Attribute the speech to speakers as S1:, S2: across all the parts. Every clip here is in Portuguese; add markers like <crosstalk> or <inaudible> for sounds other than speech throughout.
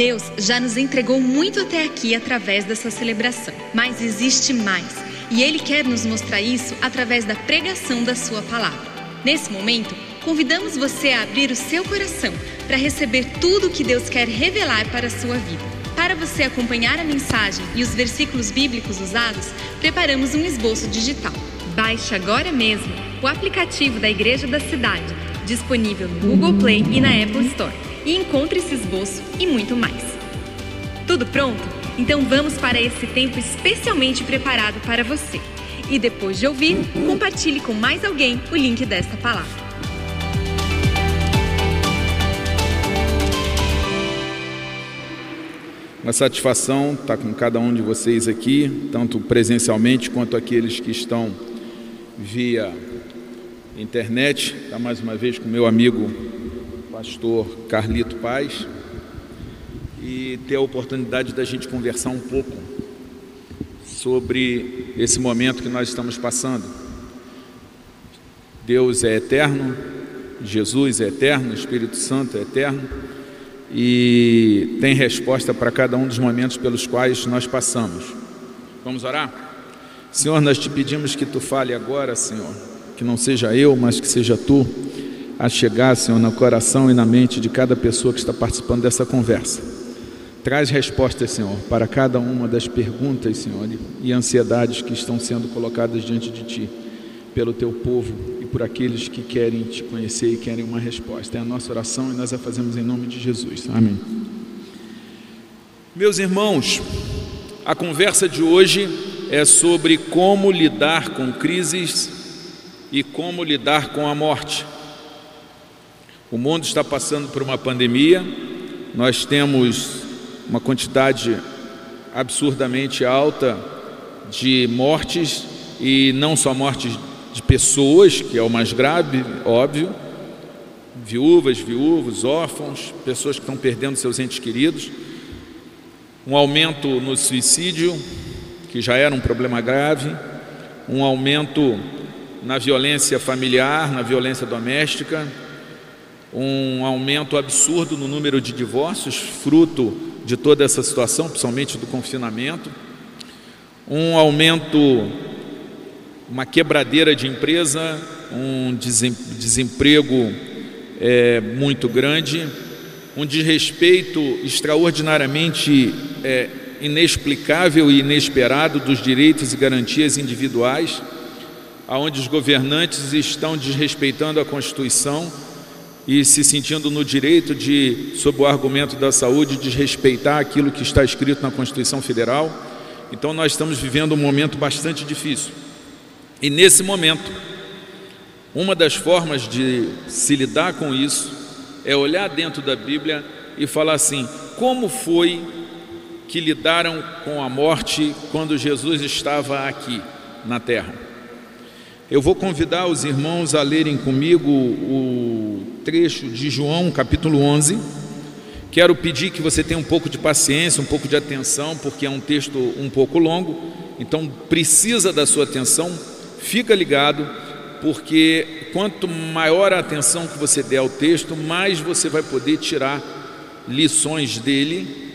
S1: Deus já nos entregou muito até aqui através dessa celebração, mas existe mais, e Ele quer nos mostrar isso através da pregação da Sua palavra. Nesse momento, convidamos você a abrir o seu coração para receber tudo o que Deus quer revelar para a sua vida. Para você acompanhar a mensagem e os versículos bíblicos usados, preparamos um esboço digital. Baixe agora mesmo o aplicativo da Igreja da Cidade, disponível no Google Play e na Apple Store, e encontre esse esboço e muito mais. Tudo pronto? Então vamos para esse tempo especialmente preparado para você. E depois de ouvir, compartilhe com mais alguém o link desta palavra.
S2: Uma satisfação estar com cada um de vocês aqui, tanto presencialmente quanto aqueles que estão via internet. Está mais uma vez com meu amigo pastor Carlito Paz e ter a oportunidade da gente conversar um pouco sobre esse momento que nós estamos passando. Deus é eterno, Jesus é eterno, o Espírito Santo é eterno e tem resposta para cada um dos momentos pelos quais nós passamos. Vamos orar? Senhor, nós te pedimos que tu fale agora, Senhor, que não seja eu, mas que seja tu a chegar, Senhor, no coração e na mente de cada pessoa que está participando dessa conversa. Traz respostas, Senhor, para cada uma das perguntas, Senhor, e ansiedades que estão sendo colocadas diante de ti pelo teu povo e por aqueles que querem te conhecer e querem uma resposta. É a nossa oração e nós a fazemos em nome de Jesus. Amém. Meus irmãos, a conversa de hoje é sobre como lidar com crises e como lidar com a morte. O mundo está passando por uma pandemia, nós temos uma quantidade absurdamente alta de mortes e não só mortes de pessoas, que é o mais grave, óbvio, viúvas, viúvos, órfãos, pessoas que estão perdendo seus entes queridos, um aumento no suicídio, que já era um problema grave, um aumento na violência familiar, na violência doméstica, um aumento absurdo no número de divórcios, fruto de toda essa situação, principalmente do confinamento, um aumento uma quebradeira de empresa, um desemprego é, muito grande, um desrespeito extraordinariamente é, inexplicável e inesperado dos direitos e garantias individuais, aonde os governantes estão desrespeitando a Constituição e se sentindo no direito de, sob o argumento da saúde, desrespeitar aquilo que está escrito na Constituição Federal. Então nós estamos vivendo um momento bastante difícil. E nesse momento, uma das formas de se lidar com isso é olhar dentro da Bíblia e falar assim: como foi que lidaram com a morte quando Jesus estava aqui na terra? Eu vou convidar os irmãos a lerem comigo o trecho de João, capítulo 11. Quero pedir que você tenha um pouco de paciência, um pouco de atenção, porque é um texto um pouco longo, então precisa da sua atenção Fica ligado, porque quanto maior a atenção que você der ao texto, mais você vai poder tirar lições dele.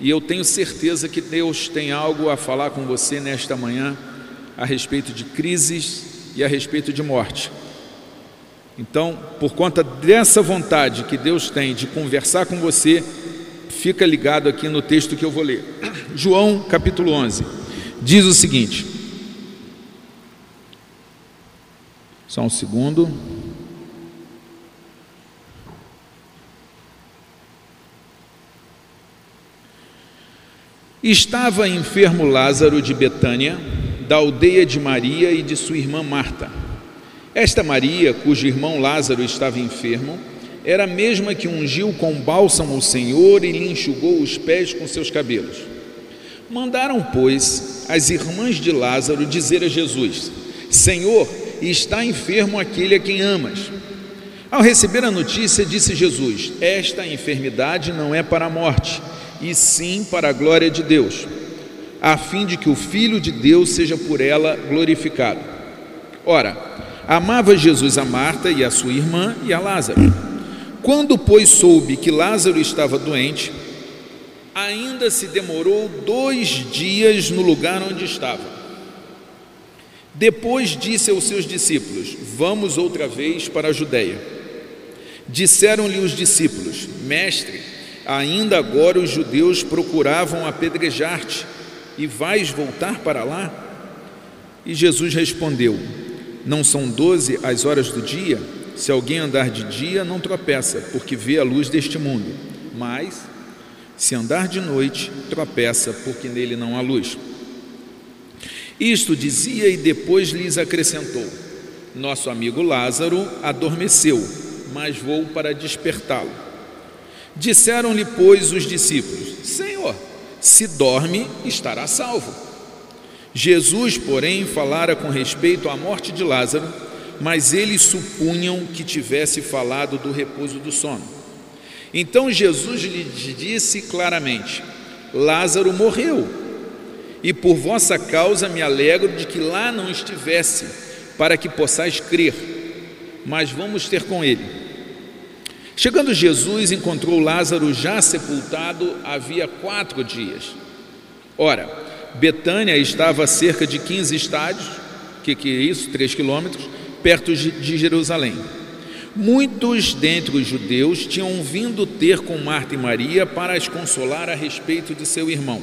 S2: E eu tenho certeza que Deus tem algo a falar com você nesta manhã a respeito de crises e a respeito de morte. Então, por conta dessa vontade que Deus tem de conversar com você, fica ligado aqui no texto que eu vou ler. <clears throat> João capítulo 11 diz o seguinte: Só um segundo. Estava enfermo Lázaro de Betânia, da aldeia de Maria e de sua irmã Marta. Esta Maria, cujo irmão Lázaro estava enfermo, era a mesma que ungiu com bálsamo o Senhor e lhe enxugou os pés com seus cabelos. Mandaram, pois, as irmãs de Lázaro dizer a Jesus: Senhor, está enfermo aquele a quem amas. Ao receber a notícia, disse Jesus: Esta enfermidade não é para a morte, e sim para a glória de Deus, a fim de que o Filho de Deus seja por ela glorificado. Ora, amava Jesus a Marta e a sua irmã e a Lázaro. Quando, pois, soube que Lázaro estava doente, ainda se demorou dois dias no lugar onde estava. Depois disse aos seus discípulos: Vamos outra vez para a Judéia. Disseram-lhe os discípulos: Mestre, ainda agora os judeus procuravam apedrejar-te, e vais voltar para lá? E Jesus respondeu: Não são doze as horas do dia? Se alguém andar de dia, não tropeça, porque vê a luz deste mundo. Mas se andar de noite, tropeça, porque nele não há luz. Isto dizia e depois lhes acrescentou: Nosso amigo Lázaro adormeceu, mas vou para despertá-lo. Disseram-lhe, pois, os discípulos: Senhor, se dorme, estará salvo. Jesus, porém, falara com respeito à morte de Lázaro, mas eles supunham que tivesse falado do repouso do sono. Então Jesus lhe disse claramente: Lázaro morreu, e por vossa causa me alegro de que lá não estivesse, para que possais crer, mas vamos ter com ele. Chegando Jesus, encontrou Lázaro já sepultado havia quatro dias. Ora, Betânia estava a cerca de 15 estádios, que, que é isso, três quilômetros, perto de Jerusalém. Muitos dentre os judeus tinham vindo ter com Marta e Maria para as consolar a respeito de seu irmão.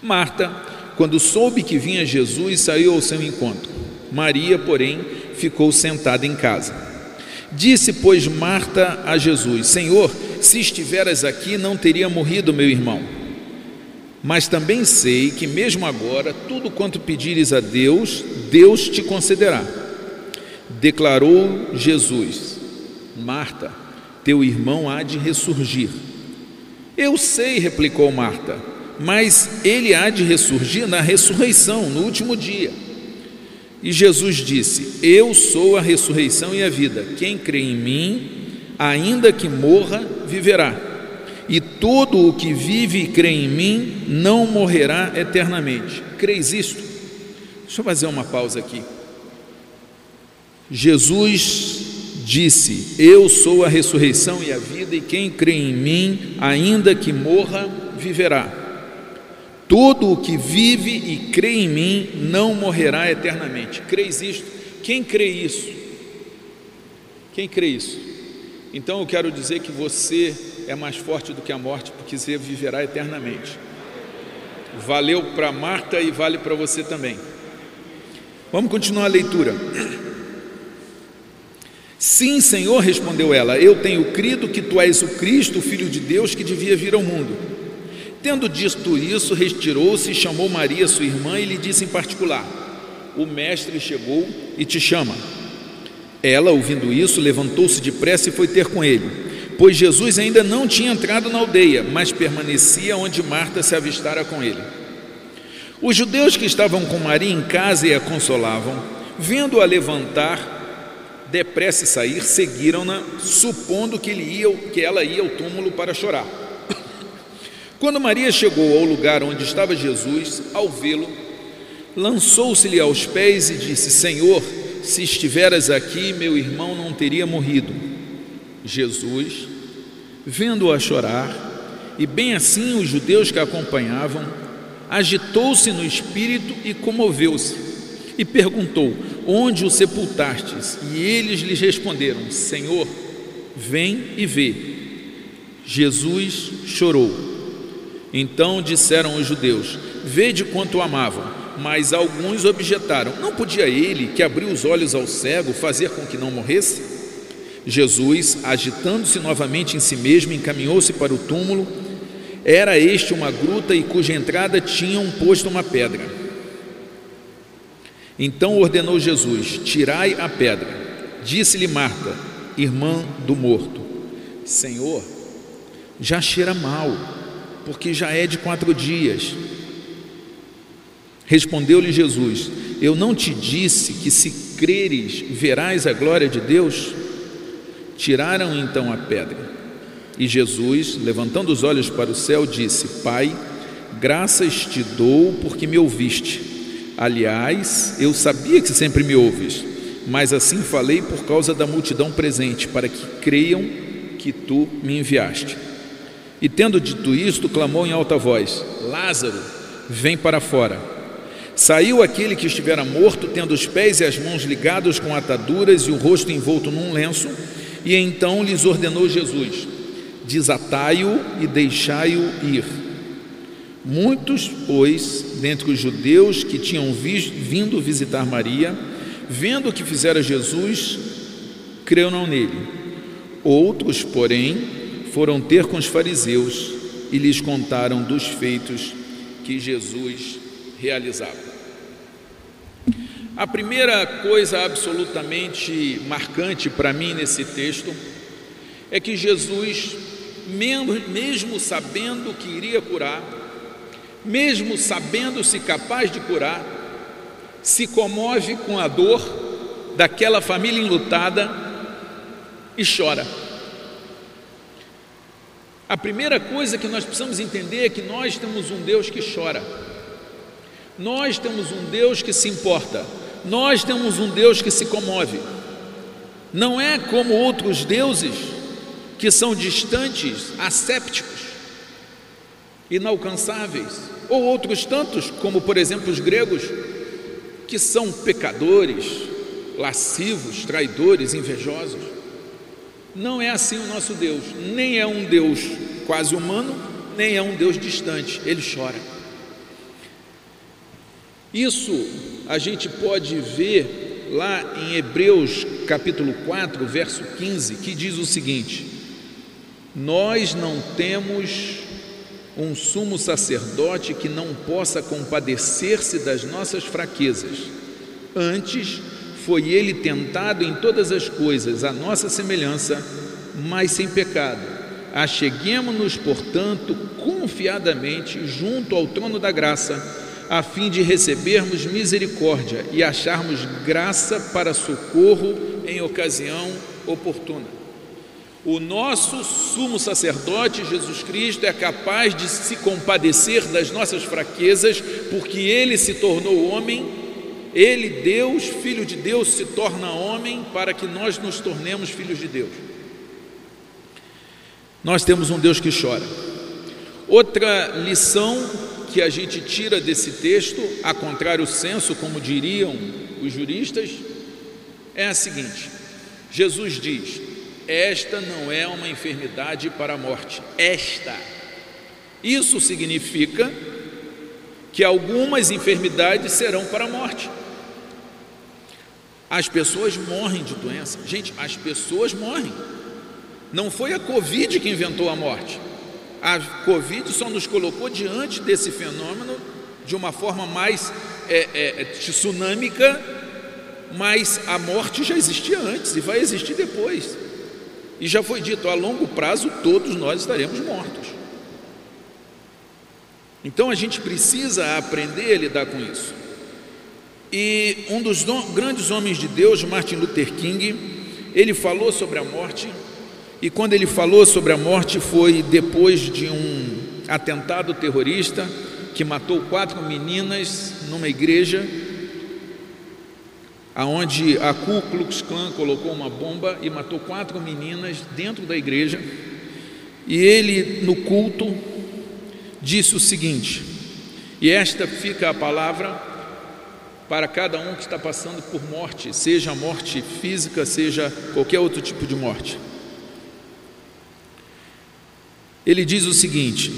S2: Marta, quando soube que vinha Jesus, saiu ao seu encontro. Maria, porém, ficou sentada em casa. Disse, pois, Marta a Jesus: Senhor, se estiveras aqui, não teria morrido meu irmão. Mas também sei que, mesmo agora, tudo quanto pedires a Deus, Deus te concederá. Declarou Jesus: Marta, teu irmão há de ressurgir. Eu sei, replicou Marta, mas ele há de ressurgir na ressurreição, no último dia. E Jesus disse: Eu sou a ressurreição e a vida. Quem crê em mim, ainda que morra, viverá. E todo o que vive e crê em mim não morrerá eternamente. Creis isto? Deixa eu fazer uma pausa aqui. Jesus disse: Eu sou a ressurreição e a vida, e quem crê em mim, ainda que morra, viverá. Todo o que vive e crê em mim não morrerá eternamente. Creis isto? Quem crê isso? Quem crê isso? Então eu quero dizer que você é mais forte do que a morte, porque você viverá eternamente. Valeu para Marta e vale para você também. Vamos continuar a leitura. Sim, Senhor, respondeu ela, eu tenho crido que tu és o Cristo, o Filho de Deus, que devia vir ao mundo. Tendo dito isso, retirou-se e chamou Maria, sua irmã, e lhe disse em particular: O mestre chegou e te chama. Ela, ouvindo isso, levantou-se depressa e foi ter com ele, pois Jesus ainda não tinha entrado na aldeia, mas permanecia onde Marta se avistara com ele. Os judeus que estavam com Maria em casa e a consolavam, vendo-a levantar, depressa sair, seguiram-na, supondo que, ele ia, que ela ia ao túmulo para chorar. Quando Maria chegou ao lugar onde estava Jesus, ao vê-lo, lançou-se-lhe aos pés e disse: Senhor, se estiveras aqui, meu irmão não teria morrido. Jesus, vendo-a chorar, e bem assim os judeus que a acompanhavam, agitou-se no espírito e comoveu-se, e perguntou: Onde o sepultastes? E eles lhes responderam: Senhor, vem e vê. Jesus chorou. Então disseram os judeus: Vede quanto o amavam. Mas alguns objetaram: Não podia ele, que abriu os olhos ao cego, fazer com que não morresse? Jesus, agitando-se novamente em si mesmo, encaminhou-se para o túmulo. Era este uma gruta e cuja entrada tinham posto uma pedra. Então ordenou Jesus: Tirai a pedra. Disse-lhe Marta, irmã do morto: Senhor, já cheira mal, porque já é de quatro dias. Respondeu-lhe Jesus: Eu não te disse que se creres verás a glória de Deus? Tiraram então a pedra. E Jesus, levantando os olhos para o céu, disse: Pai, graças te dou porque me ouviste. Aliás, eu sabia que sempre me ouves, mas assim falei por causa da multidão presente, para que creiam que tu me enviaste. E tendo dito isto, clamou em alta voz: Lázaro, vem para fora. Saiu aquele que estivera morto, tendo os pés e as mãos ligados com ataduras e o rosto envolto num lenço, e então lhes ordenou Jesus: Desatai-o e deixai-o ir. Muitos, pois, dentre os judeus que tinham vindo visitar Maria, vendo o que fizera Jesus, creram nele. Outros, porém, foram ter com os fariseus e lhes contaram dos feitos que Jesus realizava. A primeira coisa absolutamente marcante para mim nesse texto é que Jesus, mesmo sabendo que iria curar, mesmo sabendo-se capaz de curar, se comove com a dor daquela família enlutada e chora. A primeira coisa que nós precisamos entender é que nós temos um Deus que chora, nós temos um Deus que se importa, nós temos um Deus que se comove. Não é como outros deuses que são distantes, assépticos, inalcançáveis, ou outros tantos, como por exemplo os gregos, que são pecadores, lascivos, traidores, invejosos. Não é assim o nosso Deus, nem é um Deus quase humano, nem é um Deus distante, ele chora. Isso a gente pode ver lá em Hebreus capítulo 4, verso 15, que diz o seguinte: Nós não temos um sumo sacerdote que não possa compadecer-se das nossas fraquezas. Antes, foi ele tentado em todas as coisas, a nossa semelhança, mas sem pecado. Acheguemos-nos, portanto, confiadamente junto ao trono da graça, a fim de recebermos misericórdia e acharmos graça para socorro em ocasião oportuna. O nosso sumo sacerdote, Jesus Cristo, é capaz de se compadecer das nossas fraquezas, porque ele se tornou homem, ele, Deus, Filho de Deus, se torna homem para que nós nos tornemos filhos de Deus. Nós temos um Deus que chora. Outra lição que a gente tira desse texto, a contrário senso, como diriam os juristas, é a seguinte: Jesus diz: esta não é uma enfermidade para a morte. Esta. Isso significa que algumas enfermidades serão para a morte. As pessoas morrem de doença. Gente, as pessoas morrem. Não foi a Covid que inventou a morte. A Covid só nos colocou diante desse fenômeno de uma forma mais é, é, tsunâmica, mas a morte já existia antes e vai existir depois. E já foi dito, a longo prazo todos nós estaremos mortos. Então a gente precisa aprender a lidar com isso. E um dos grandes homens de Deus, Martin Luther King, ele falou sobre a morte, e quando ele falou sobre a morte foi depois de um atentado terrorista que matou quatro meninas numa igreja aonde a Ku Klux Klan colocou uma bomba e matou quatro meninas dentro da igreja. E ele, no culto, disse o seguinte: e esta fica a palavra para cada um que está passando por morte, seja morte física, seja qualquer outro tipo de morte. Ele diz o seguinte: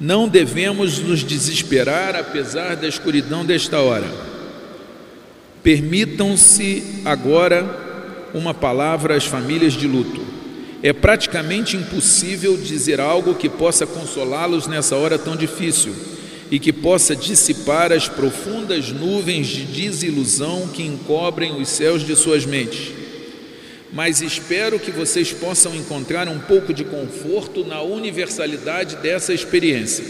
S2: não devemos nos desesperar apesar da escuridão desta hora Permitam-se agora uma palavra às famílias de luto. É praticamente impossível dizer algo que possa consolá-los nessa hora tão difícil e que possa dissipar as profundas nuvens de desilusão que encobrem os céus de suas mentes. Mas espero que vocês possam encontrar um pouco de conforto na universalidade dessa experiência.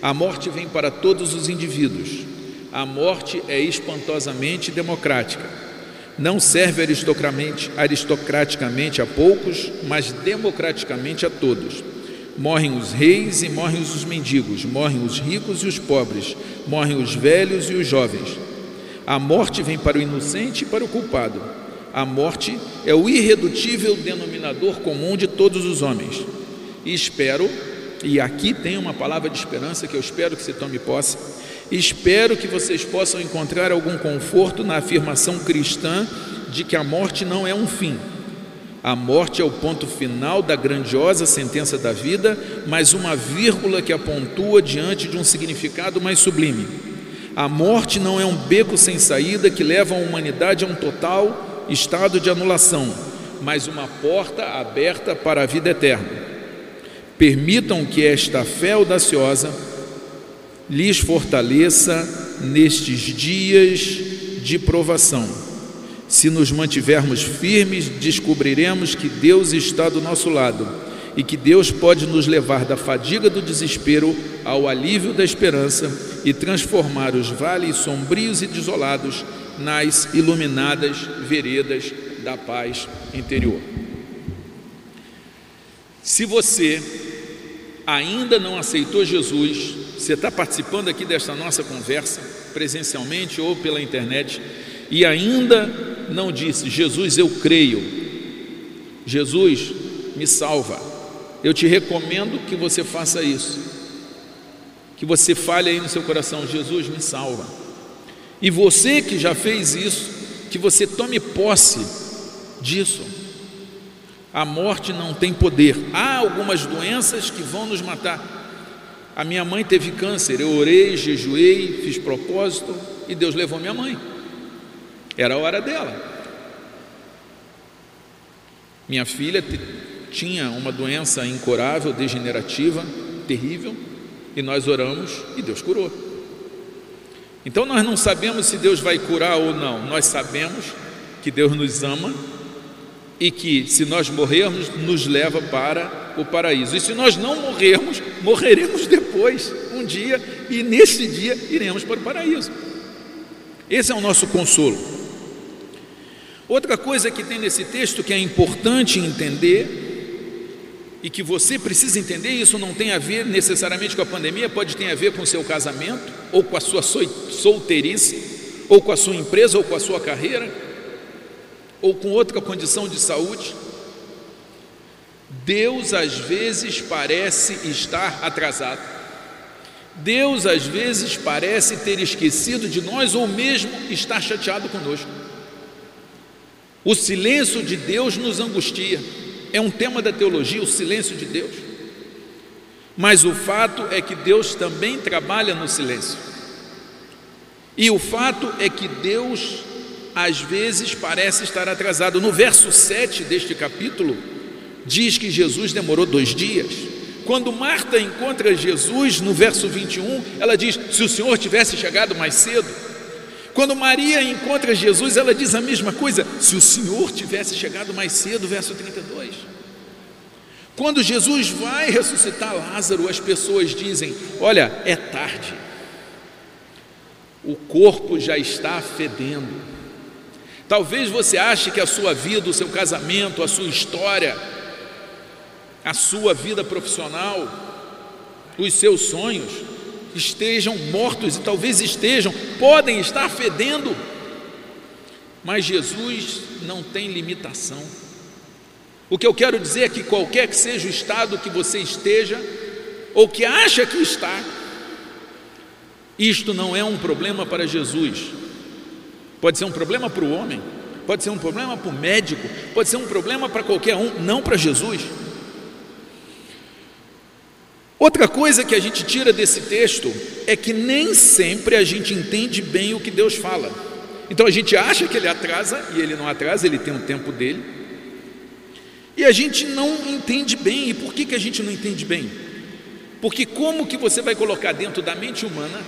S2: A morte vem para todos os indivíduos a morte é espantosamente democrática. Não serve aristocraticamente a poucos, mas democraticamente a todos. Morrem os reis e morrem os mendigos, morrem os ricos e os pobres, morrem os velhos e os jovens. A morte vem para o inocente e para o culpado. A morte é o irredutível denominador comum de todos os homens. e espero, e aqui tem uma palavra de esperança que eu espero que você tome posse. Espero que vocês possam encontrar algum conforto na afirmação cristã de que a morte não é um fim. A morte é o ponto final da grandiosa sentença da vida, mas uma vírgula que apontua diante de um significado mais sublime. A morte não é um beco sem saída que leva a humanidade a um total estado de anulação, mas uma porta aberta para a vida eterna. Permitam que esta fé audaciosa lhes fortaleça nestes dias de provação. Se nos mantivermos firmes, descobriremos que Deus está do nosso lado e que Deus pode nos levar da fadiga do desespero ao alívio da esperança e transformar os vales sombrios e desolados nas iluminadas veredas da paz interior. Se você ainda não aceitou Jesus, você está participando aqui desta nossa conversa, presencialmente ou pela internet, e ainda não disse: Jesus, eu creio, Jesus, me salva. Eu te recomendo que você faça isso, que você fale aí no seu coração: Jesus, me salva. E você que já fez isso, que você tome posse disso. A morte não tem poder. Há algumas doenças que vão nos matar. A minha mãe teve câncer, eu orei, jejuei, fiz propósito e Deus levou minha mãe. Era a hora dela. Minha filha tinha uma doença incurável, degenerativa, terrível, e nós oramos e Deus curou. Então nós não sabemos se Deus vai curar ou não, nós sabemos que Deus nos ama e que se nós morrermos, nos leva para o paraíso. E se nós não morrermos, morreremos depois, um dia, e nesse dia iremos para o paraíso. Esse é o nosso consolo. Outra coisa que tem nesse texto que é importante entender e que você precisa entender, isso não tem a ver necessariamente com a pandemia, pode ter a ver com o seu casamento, ou com a sua solteirice, ou com a sua empresa, ou com a sua carreira, ou com outra condição de saúde. Deus às vezes parece estar atrasado. Deus às vezes parece ter esquecido de nós ou mesmo estar chateado conosco. O silêncio de Deus nos angustia. É um tema da teologia, o silêncio de Deus. Mas o fato é que Deus também trabalha no silêncio. E o fato é que Deus às vezes parece estar atrasado. No verso 7 deste capítulo, diz que Jesus demorou dois dias. Quando Marta encontra Jesus, no verso 21, ela diz: Se o Senhor tivesse chegado mais cedo. Quando Maria encontra Jesus, ela diz a mesma coisa: Se o Senhor tivesse chegado mais cedo, verso 32. Quando Jesus vai ressuscitar Lázaro, as pessoas dizem: Olha, é tarde, o corpo já está fedendo. Talvez você ache que a sua vida, o seu casamento, a sua história, a sua vida profissional, os seus sonhos estejam mortos e talvez estejam, podem estar fedendo, mas Jesus não tem limitação. O que eu quero dizer é que qualquer que seja o estado que você esteja, ou que acha que está, isto não é um problema para Jesus. Pode ser um problema para o homem, pode ser um problema para o médico, pode ser um problema para qualquer um, não para Jesus. Outra coisa que a gente tira desse texto é que nem sempre a gente entende bem o que Deus fala. Então a gente acha que ele atrasa e ele não atrasa, ele tem um tempo dele. E a gente não entende bem. E por que, que a gente não entende bem? Porque como que você vai colocar dentro da mente humana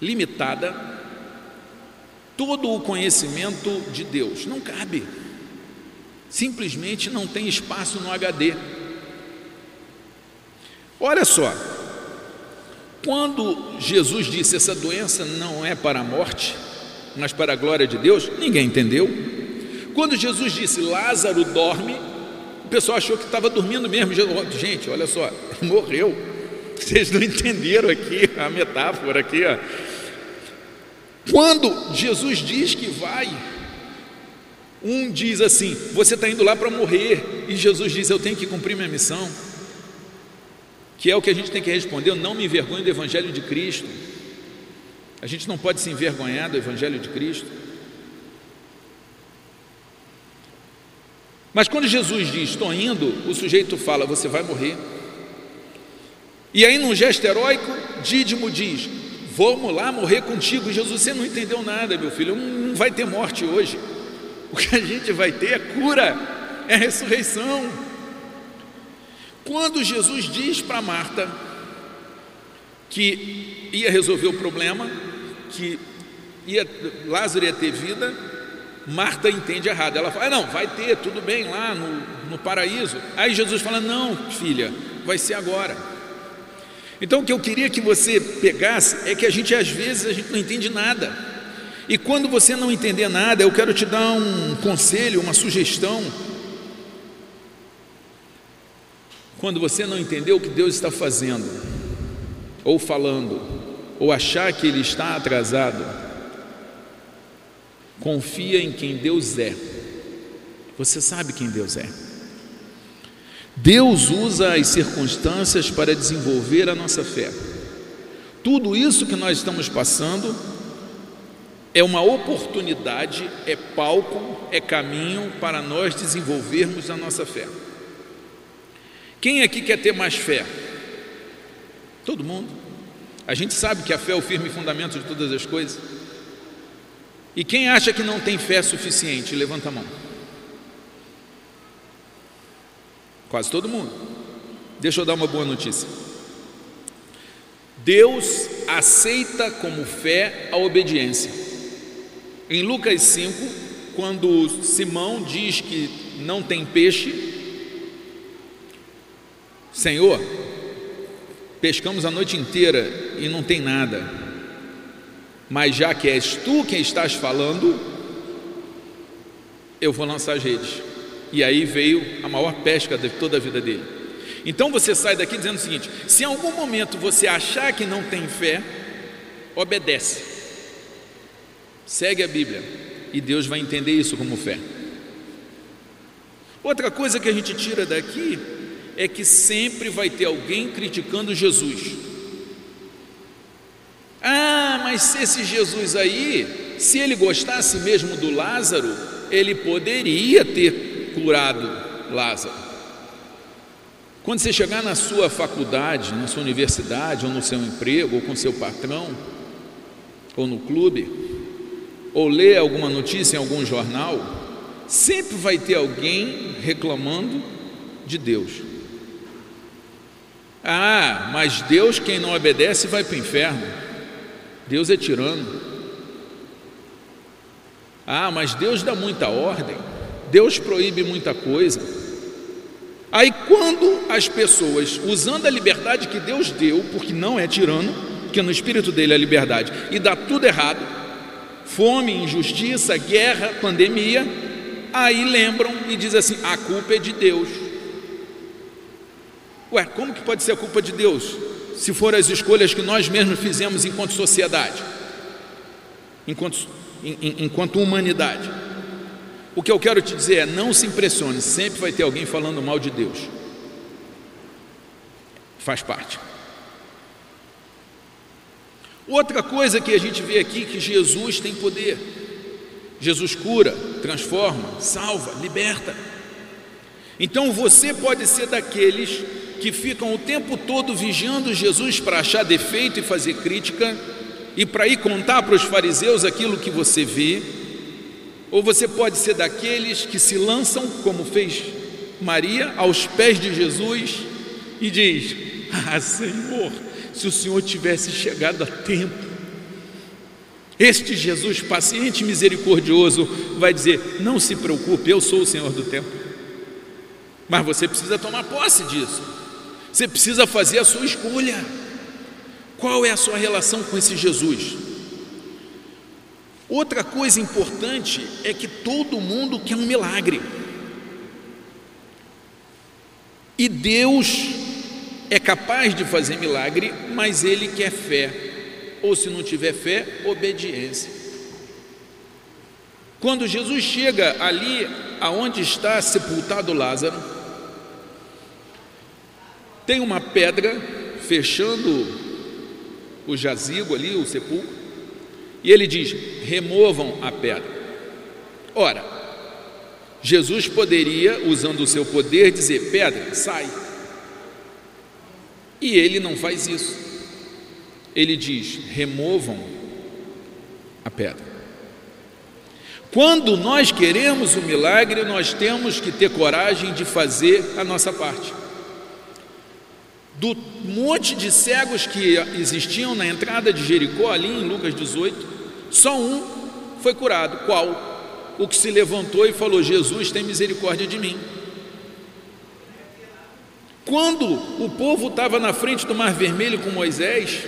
S2: limitada todo o conhecimento de Deus. Não cabe. Simplesmente não tem espaço no HD. Olha só, quando Jesus disse essa doença não é para a morte, mas para a glória de Deus, ninguém entendeu. Quando Jesus disse Lázaro dorme, o pessoal achou que estava dormindo mesmo. Gente, olha só, <laughs> morreu. Vocês não entenderam aqui a metáfora aqui, ó. Quando Jesus diz que vai, um diz assim: Você está indo lá para morrer. e Jesus diz: Eu tenho que cumprir minha missão, que é o que a gente tem que responder. Eu não me envergonho do Evangelho de Cristo. A gente não pode se envergonhar do Evangelho de Cristo. Mas quando Jesus diz, estou indo, o sujeito fala, você vai morrer. E aí, num gesto heróico, Dídimo diz: Vamos lá morrer contigo. Jesus, você não entendeu nada, meu filho, não vai ter morte hoje. O que a gente vai ter é cura, é ressurreição. Quando Jesus diz para Marta que ia resolver o problema, que ia, Lázaro ia ter vida, Marta entende errado. Ela fala: ah, Não, vai ter, tudo bem lá no, no paraíso. Aí Jesus fala: Não, filha, vai ser agora. Então o que eu queria que você pegasse é que a gente às vezes a gente não entende nada. E quando você não entender nada, eu quero te dar um conselho, uma sugestão. Quando você não entender o que Deus está fazendo, ou falando, ou achar que Ele está atrasado, confia em quem Deus é. Você sabe quem Deus é. Deus usa as circunstâncias para desenvolver a nossa fé. Tudo isso que nós estamos passando é uma oportunidade, é palco, é caminho para nós desenvolvermos a nossa fé. Quem aqui quer ter mais fé? Todo mundo. A gente sabe que a fé é o firme fundamento de todas as coisas. E quem acha que não tem fé suficiente, levanta a mão. Quase todo mundo. Deixa eu dar uma boa notícia. Deus aceita como fé a obediência. Em Lucas 5, quando Simão diz que não tem peixe, Senhor, pescamos a noite inteira e não tem nada, mas já que és tu quem estás falando, eu vou lançar as redes. E aí veio a maior pesca de toda a vida dele. Então você sai daqui dizendo o seguinte: se em algum momento você achar que não tem fé, obedece, segue a Bíblia, e Deus vai entender isso como fé. Outra coisa que a gente tira daqui é que sempre vai ter alguém criticando Jesus. Ah, mas se esse Jesus aí, se ele gostasse mesmo do Lázaro, ele poderia ter curado Lázaro. Quando você chegar na sua faculdade, na sua universidade, ou no seu emprego, ou com seu patrão, ou no clube, ou ler alguma notícia em algum jornal, sempre vai ter alguém reclamando de Deus. Ah, mas Deus, quem não obedece, vai para o inferno. Deus é tirano. Ah, mas Deus dá muita ordem. Deus proíbe muita coisa. Aí, quando as pessoas, usando a liberdade que Deus deu, porque não é tirano, porque no espírito dele é liberdade, e dá tudo errado fome, injustiça, guerra, pandemia aí lembram e dizem assim: a culpa é de Deus. Ué, como que pode ser culpa de Deus se for as escolhas que nós mesmos fizemos enquanto sociedade, enquanto, enquanto humanidade? O que eu quero te dizer é: não se impressione, sempre vai ter alguém falando mal de Deus. Faz parte. Outra coisa que a gente vê aqui que Jesus tem poder. Jesus cura, transforma, salva, liberta. Então você pode ser daqueles que ficam o tempo todo vigiando Jesus para achar defeito e fazer crítica e para ir contar para os fariseus aquilo que você vê ou você pode ser daqueles que se lançam, como fez Maria, aos pés de Jesus e diz: Ah, Senhor, se o Senhor tivesse chegado a tempo. Este Jesus paciente e misericordioso vai dizer: Não se preocupe, eu sou o Senhor do tempo. Mas você precisa tomar posse disso. Você precisa fazer a sua escolha. Qual é a sua relação com esse Jesus? Outra coisa importante é que todo mundo quer um milagre. E Deus é capaz de fazer milagre, mas Ele quer fé. Ou se não tiver fé, obediência. Quando Jesus chega ali aonde está sepultado Lázaro, Tem uma pedra fechando o jazigo ali, o sepulcro, e ele diz: removam a pedra. Ora, Jesus poderia, usando o seu poder, dizer: pedra, sai. E ele não faz isso. Ele diz: removam a pedra. Quando nós queremos o milagre, nós temos que ter coragem de fazer a nossa parte. Do monte de cegos que existiam na entrada de Jericó, ali em Lucas 18, só um foi curado. Qual? O que se levantou e falou: Jesus, tem misericórdia de mim. Quando o povo estava na frente do Mar Vermelho com Moisés,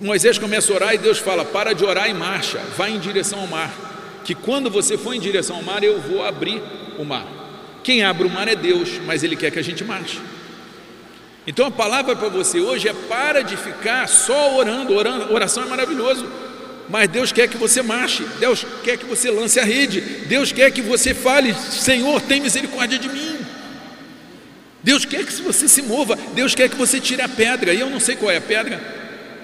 S2: Moisés começa a orar e Deus fala: para de orar e marcha, vai em direção ao mar. Que quando você for em direção ao mar, eu vou abrir o mar. Quem abre o mar é Deus, mas Ele quer que a gente marche. Então a palavra para você hoje é para de ficar só orando, orando, oração é maravilhoso, mas Deus quer que você marche, Deus quer que você lance a rede, Deus quer que você fale, Senhor, tem misericórdia de mim. Deus quer que você se mova, Deus quer que você tire a pedra, e eu não sei qual é a pedra,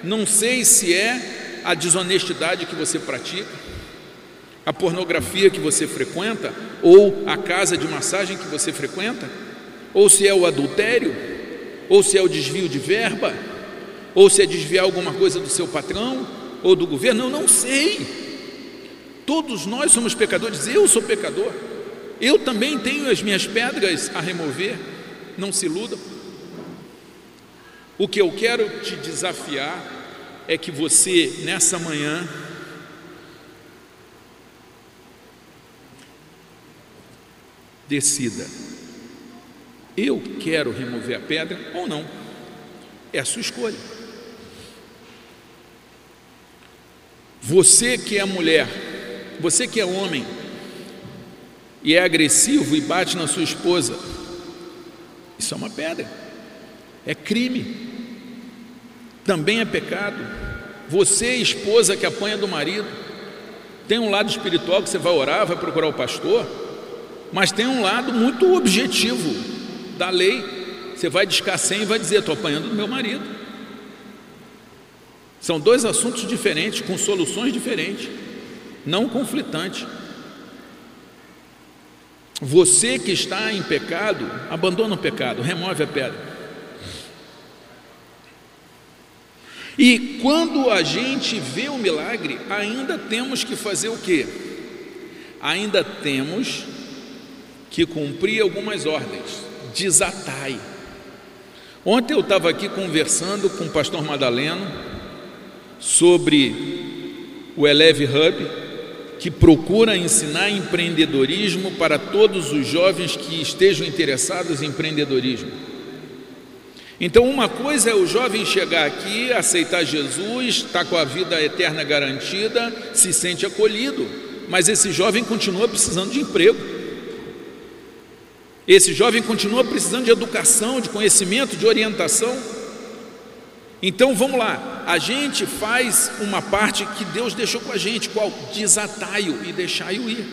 S2: não sei se é a desonestidade que você pratica, a pornografia que você frequenta, ou a casa de massagem que você frequenta, ou se é o adultério, ou se é o desvio de verba, ou se é desviar alguma coisa do seu patrão ou do governo, eu não sei. Todos nós somos pecadores, eu sou pecador. Eu também tenho as minhas pedras a remover, não se iludam. O que eu quero te desafiar é que você, nessa manhã, decida: eu quero remover a pedra ou não. É a sua escolha. Você que é mulher, você que é homem e é agressivo e bate na sua esposa, isso é uma pedra, é crime também é pecado. Você, esposa que apanha do marido, tem um lado espiritual que você vai orar, vai procurar o pastor, mas tem um lado muito objetivo da lei. Você vai descassar e vai dizer: Estou apanhando do meu marido. São dois assuntos diferentes, com soluções diferentes, não conflitantes. Você que está em pecado, abandona o pecado, remove a pedra. E quando a gente vê o milagre, ainda temos que fazer o quê? Ainda temos que cumprir algumas ordens. Desatai. Ontem eu estava aqui conversando com o pastor Madaleno sobre o Eleve Hub, que procura ensinar empreendedorismo para todos os jovens que estejam interessados em empreendedorismo. Então, uma coisa é o jovem chegar aqui, aceitar Jesus, está com a vida eterna garantida, se sente acolhido, mas esse jovem continua precisando de emprego. Esse jovem continua precisando de educação, de conhecimento, de orientação. Então vamos lá, a gente faz uma parte que Deus deixou com a gente, qual? Desataio e deixai-o ir.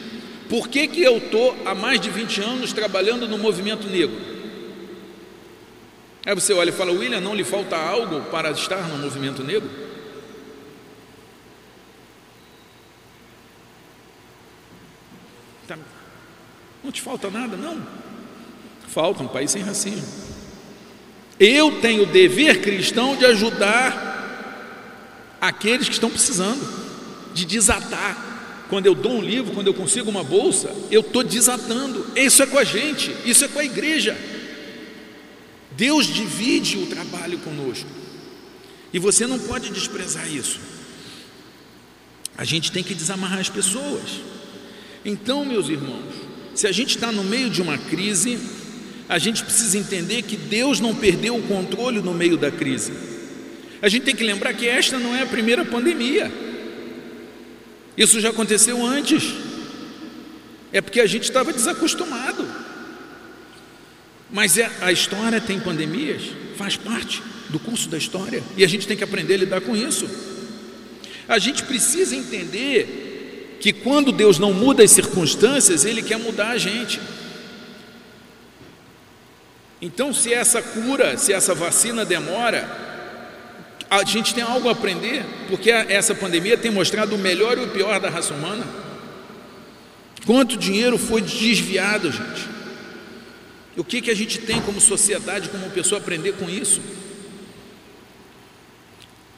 S2: Por que, que eu estou há mais de 20 anos trabalhando no movimento negro? Aí você olha e fala, William, não lhe falta algo para estar no movimento negro? Tá. Não te falta nada, não. Falta um país sem racismo. Eu tenho o dever cristão de ajudar aqueles que estão precisando, de desatar. Quando eu dou um livro, quando eu consigo uma bolsa, eu estou desatando. Isso é com a gente, isso é com a igreja. Deus divide o trabalho conosco. E você não pode desprezar isso. A gente tem que desamarrar as pessoas. Então, meus irmãos, se a gente está no meio de uma crise, a gente precisa entender que Deus não perdeu o controle no meio da crise. A gente tem que lembrar que esta não é a primeira pandemia. Isso já aconteceu antes. É porque a gente estava desacostumado. Mas é, a história tem pandemias, faz parte do curso da história, e a gente tem que aprender a lidar com isso. A gente precisa entender que quando Deus não muda as circunstâncias, Ele quer mudar a gente. Então, se essa cura, se essa vacina demora, a gente tem algo a aprender, porque essa pandemia tem mostrado o melhor e o pior da raça humana. Quanto dinheiro foi desviado, gente? O que, que a gente tem como sociedade, como pessoa, aprender com isso?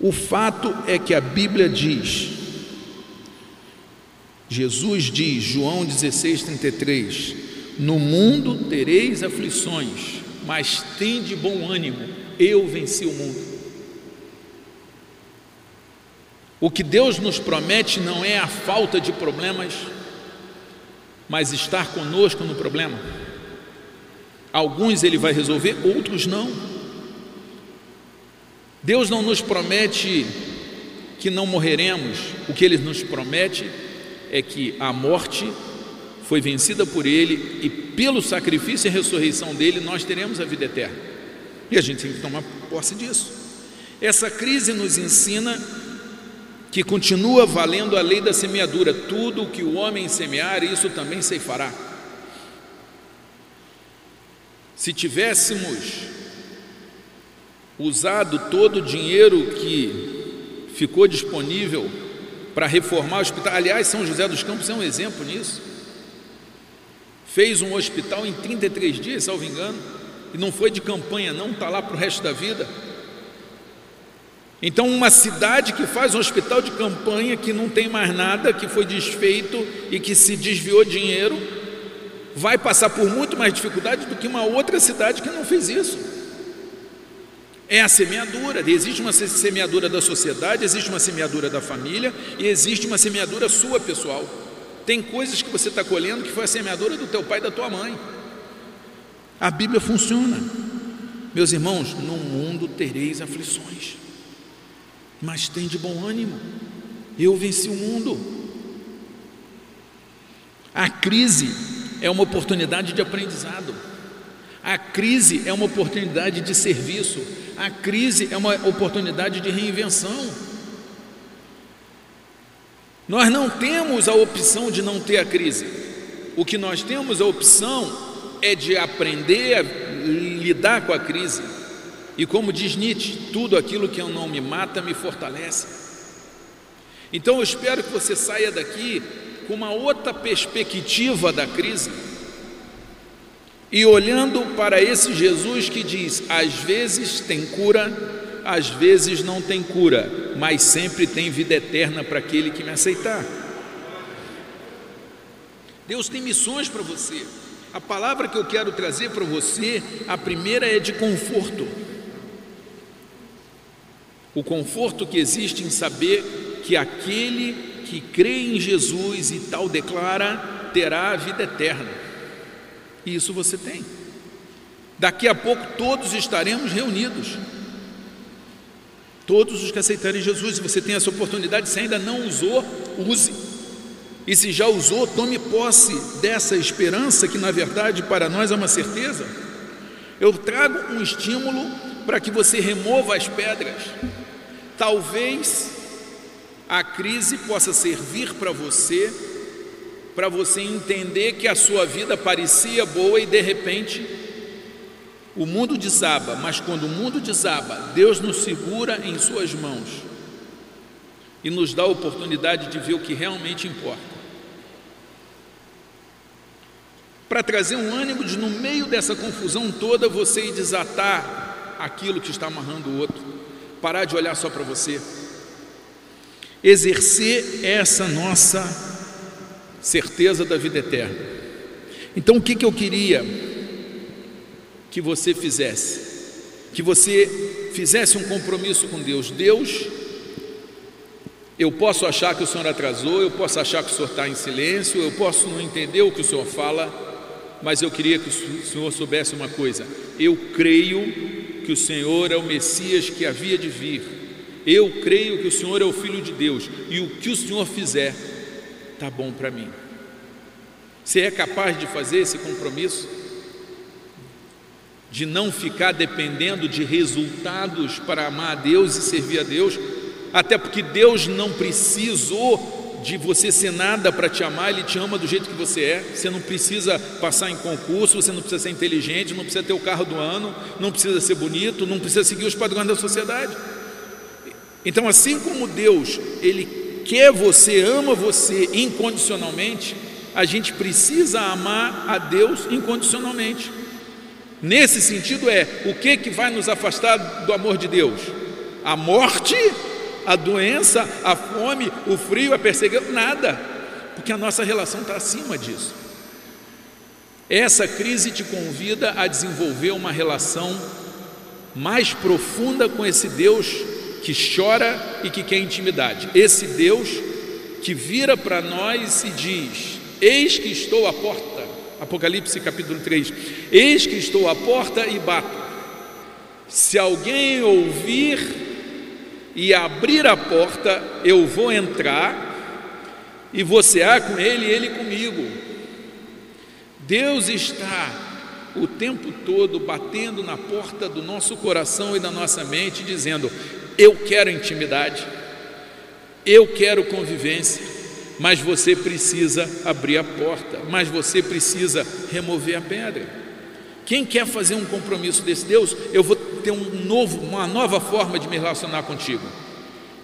S2: O fato é que a Bíblia diz, Jesus diz, João 16, 33, no mundo tereis aflições, mas tem de bom ânimo, eu venci o mundo. O que Deus nos promete não é a falta de problemas, mas estar conosco no problema. Alguns Ele vai resolver, outros não. Deus não nos promete que não morreremos, o que Ele nos promete é que a morte foi vencida por Ele e pelo sacrifício e ressurreição dele nós teremos a vida eterna. E a gente tem que tomar posse disso. Essa crise nos ensina que continua valendo a lei da semeadura: tudo o que o homem semear, isso também se fará. Se tivéssemos usado todo o dinheiro que ficou disponível para reformar o hospital, aliás, São José dos Campos é um exemplo nisso. Fez um hospital em 33 dias, salvo engano, e não foi de campanha, não, está lá para o resto da vida. Então, uma cidade que faz um hospital de campanha, que não tem mais nada, que foi desfeito e que se desviou dinheiro, vai passar por muito mais dificuldade do que uma outra cidade que não fez isso. É a semeadura, existe uma semeadura da sociedade, existe uma semeadura da família e existe uma semeadura sua pessoal. Tem coisas que você está colhendo que foi a semeadura do teu pai e da tua mãe. A Bíblia funciona. Meus irmãos, no mundo tereis aflições, mas tem de bom ânimo. Eu venci o mundo. A crise é uma oportunidade de aprendizado. A crise é uma oportunidade de serviço. A crise é uma oportunidade de reinvenção. Nós não temos a opção de não ter a crise. O que nós temos a opção é de aprender a lidar com a crise. E como diz Nietzsche, tudo aquilo que não me mata me fortalece. Então eu espero que você saia daqui com uma outra perspectiva da crise e olhando para esse Jesus que diz: às vezes tem cura, às vezes não tem cura, mas sempre tem vida eterna para aquele que me aceitar. Deus tem missões para você. A palavra que eu quero trazer para você, a primeira é de conforto. O conforto que existe em saber que aquele que crê em Jesus e tal declara, terá a vida eterna. E isso você tem. Daqui a pouco todos estaremos reunidos. Todos os que aceitarem Jesus, se você tem essa oportunidade, se ainda não usou, use. E se já usou, tome posse dessa esperança que na verdade para nós é uma certeza. Eu trago um estímulo para que você remova as pedras. Talvez a crise possa servir para você, para você entender que a sua vida parecia boa e de repente o mundo desaba, mas quando o mundo desaba, Deus nos segura em Suas mãos e nos dá a oportunidade de ver o que realmente importa. Para trazer um ânimo de, no meio dessa confusão toda, você ir desatar aquilo que está amarrando o outro, parar de olhar só para você exercer essa nossa certeza da vida eterna. Então, o que, que eu queria que você fizesse? Que você fizesse um compromisso com Deus. Deus, eu posso achar que o Senhor atrasou, eu posso achar que o Senhor está em silêncio, eu posso não entender o que o Senhor fala, mas eu queria que o Senhor soubesse uma coisa: eu creio que o Senhor é o Messias que havia de vir eu creio que o Senhor é o Filho de Deus e o que o Senhor fizer está bom para mim. Você é capaz de fazer esse compromisso? De não ficar dependendo de resultados para amar a Deus e servir a Deus, até porque Deus não precisou de você ser nada para te amar, Ele te ama do jeito que você é. Você não precisa passar em concurso, você não precisa ser inteligente, não precisa ter o carro do ano, não precisa ser bonito, não precisa seguir os padrões da sociedade. Então, assim como Deus, Ele quer você, ama você incondicionalmente, a gente precisa amar a Deus incondicionalmente. Nesse sentido é, o que que vai nos afastar do amor de Deus? A morte a doença, a fome, o frio, a perseguição, nada, porque a nossa relação está acima disso. Essa crise te convida a desenvolver uma relação mais profunda com esse Deus que chora e que quer intimidade. Esse Deus que vira para nós e diz: Eis que estou à porta. Apocalipse capítulo 3: Eis que estou à porta e bato. Se alguém ouvir e abrir a porta, eu vou entrar e você há com ele e ele comigo. Deus está o tempo todo batendo na porta do nosso coração e da nossa mente, dizendo: Eu quero intimidade, eu quero convivência, mas você precisa abrir a porta, mas você precisa remover a pedra. Quem quer fazer um compromisso desse Deus, eu vou ter um novo, uma nova forma de me relacionar contigo.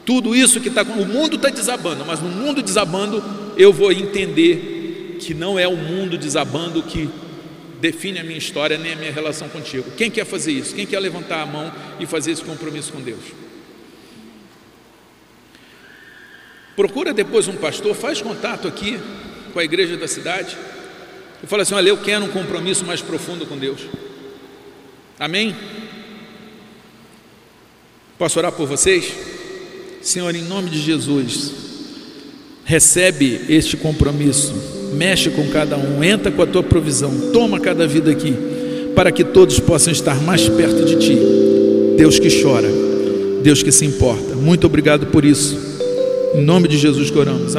S2: Tudo isso que está. O mundo está desabando, mas no mundo desabando, eu vou entender que não é o mundo desabando que define a minha história nem a minha relação contigo. Quem quer fazer isso? Quem quer levantar a mão e fazer esse compromisso com Deus? Procura depois um pastor, faz contato aqui com a igreja da cidade e fala assim: Olha, eu quero um compromisso mais profundo com Deus. Amém? Posso orar por vocês? Senhor, em nome de Jesus, recebe este compromisso, mexe com cada um, entra com a tua provisão, toma cada vida aqui, para que todos possam estar mais perto de ti. Deus que chora, Deus que se importa. Muito obrigado por isso. Em nome de Jesus que oramos.